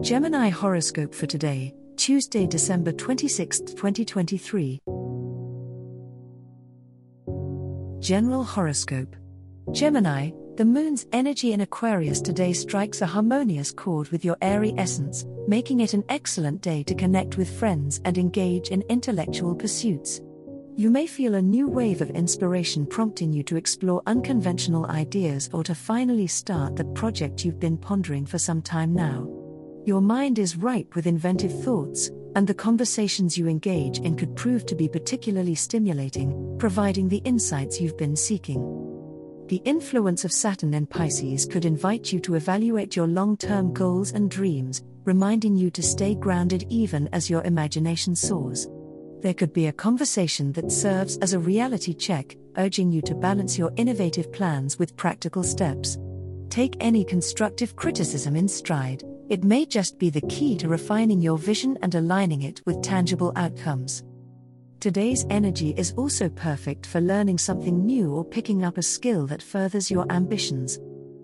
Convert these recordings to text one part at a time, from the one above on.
Gemini horoscope for today, Tuesday, December 26, 2023. General horoscope. Gemini, the moon's energy in Aquarius today strikes a harmonious chord with your airy essence, making it an excellent day to connect with friends and engage in intellectual pursuits. You may feel a new wave of inspiration prompting you to explore unconventional ideas or to finally start the project you've been pondering for some time now. Your mind is ripe with inventive thoughts, and the conversations you engage in could prove to be particularly stimulating, providing the insights you've been seeking. The influence of Saturn in Pisces could invite you to evaluate your long term goals and dreams, reminding you to stay grounded even as your imagination soars. There could be a conversation that serves as a reality check, urging you to balance your innovative plans with practical steps. Take any constructive criticism in stride, it may just be the key to refining your vision and aligning it with tangible outcomes. Today's energy is also perfect for learning something new or picking up a skill that furthers your ambitions.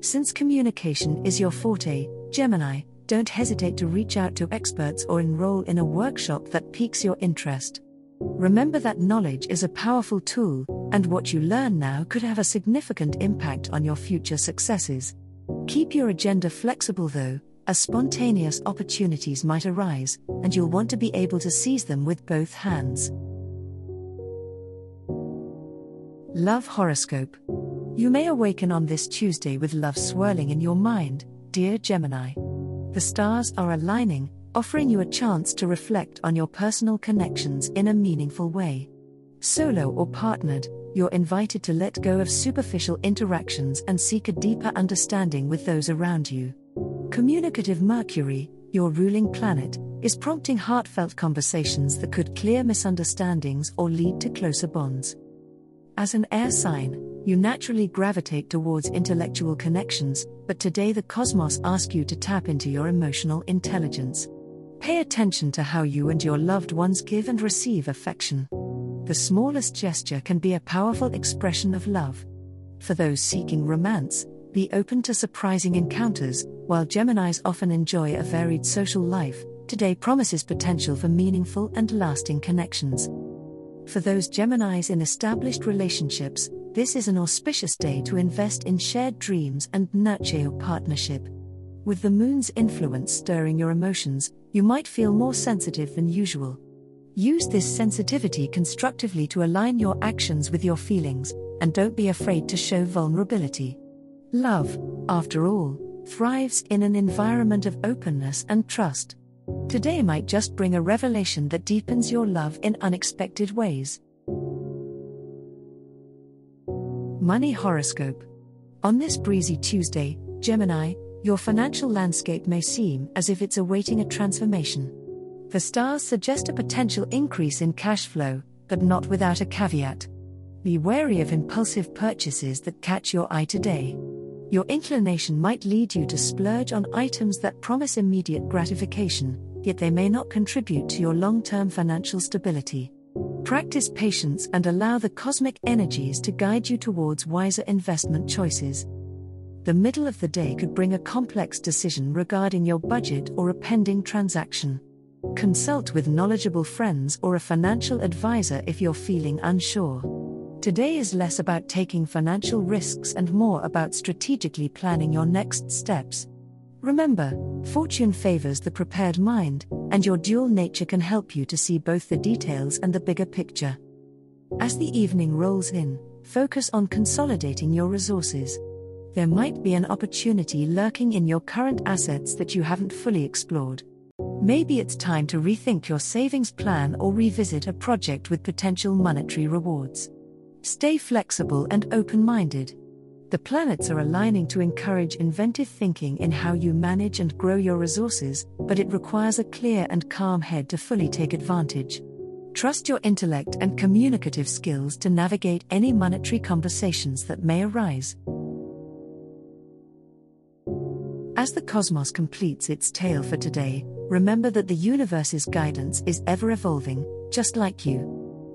Since communication is your forte, Gemini, don't hesitate to reach out to experts or enroll in a workshop that piques your interest. Remember that knowledge is a powerful tool, and what you learn now could have a significant impact on your future successes. Keep your agenda flexible though, as spontaneous opportunities might arise, and you'll want to be able to seize them with both hands. Love Horoscope. You may awaken on this Tuesday with love swirling in your mind, dear Gemini. The stars are aligning, offering you a chance to reflect on your personal connections in a meaningful way. Solo or partnered, you're invited to let go of superficial interactions and seek a deeper understanding with those around you. Communicative Mercury, your ruling planet, is prompting heartfelt conversations that could clear misunderstandings or lead to closer bonds. As an air sign, you naturally gravitate towards intellectual connections, but today the cosmos asks you to tap into your emotional intelligence. Pay attention to how you and your loved ones give and receive affection. The smallest gesture can be a powerful expression of love. For those seeking romance, be open to surprising encounters, while Geminis often enjoy a varied social life, today promises potential for meaningful and lasting connections. For those Geminis in established relationships, this is an auspicious day to invest in shared dreams and nurture your partnership. With the moon's influence stirring your emotions, you might feel more sensitive than usual. Use this sensitivity constructively to align your actions with your feelings, and don't be afraid to show vulnerability. Love, after all, thrives in an environment of openness and trust. Today might just bring a revelation that deepens your love in unexpected ways. Money Horoscope. On this breezy Tuesday, Gemini, your financial landscape may seem as if it's awaiting a transformation. The stars suggest a potential increase in cash flow, but not without a caveat. Be wary of impulsive purchases that catch your eye today. Your inclination might lead you to splurge on items that promise immediate gratification, yet they may not contribute to your long term financial stability. Practice patience and allow the cosmic energies to guide you towards wiser investment choices. The middle of the day could bring a complex decision regarding your budget or a pending transaction. Consult with knowledgeable friends or a financial advisor if you're feeling unsure. Today is less about taking financial risks and more about strategically planning your next steps. Remember, fortune favors the prepared mind, and your dual nature can help you to see both the details and the bigger picture. As the evening rolls in, focus on consolidating your resources. There might be an opportunity lurking in your current assets that you haven't fully explored. Maybe it's time to rethink your savings plan or revisit a project with potential monetary rewards. Stay flexible and open minded. The planets are aligning to encourage inventive thinking in how you manage and grow your resources, but it requires a clear and calm head to fully take advantage. Trust your intellect and communicative skills to navigate any monetary conversations that may arise. As the cosmos completes its tale for today, remember that the universe's guidance is ever evolving, just like you.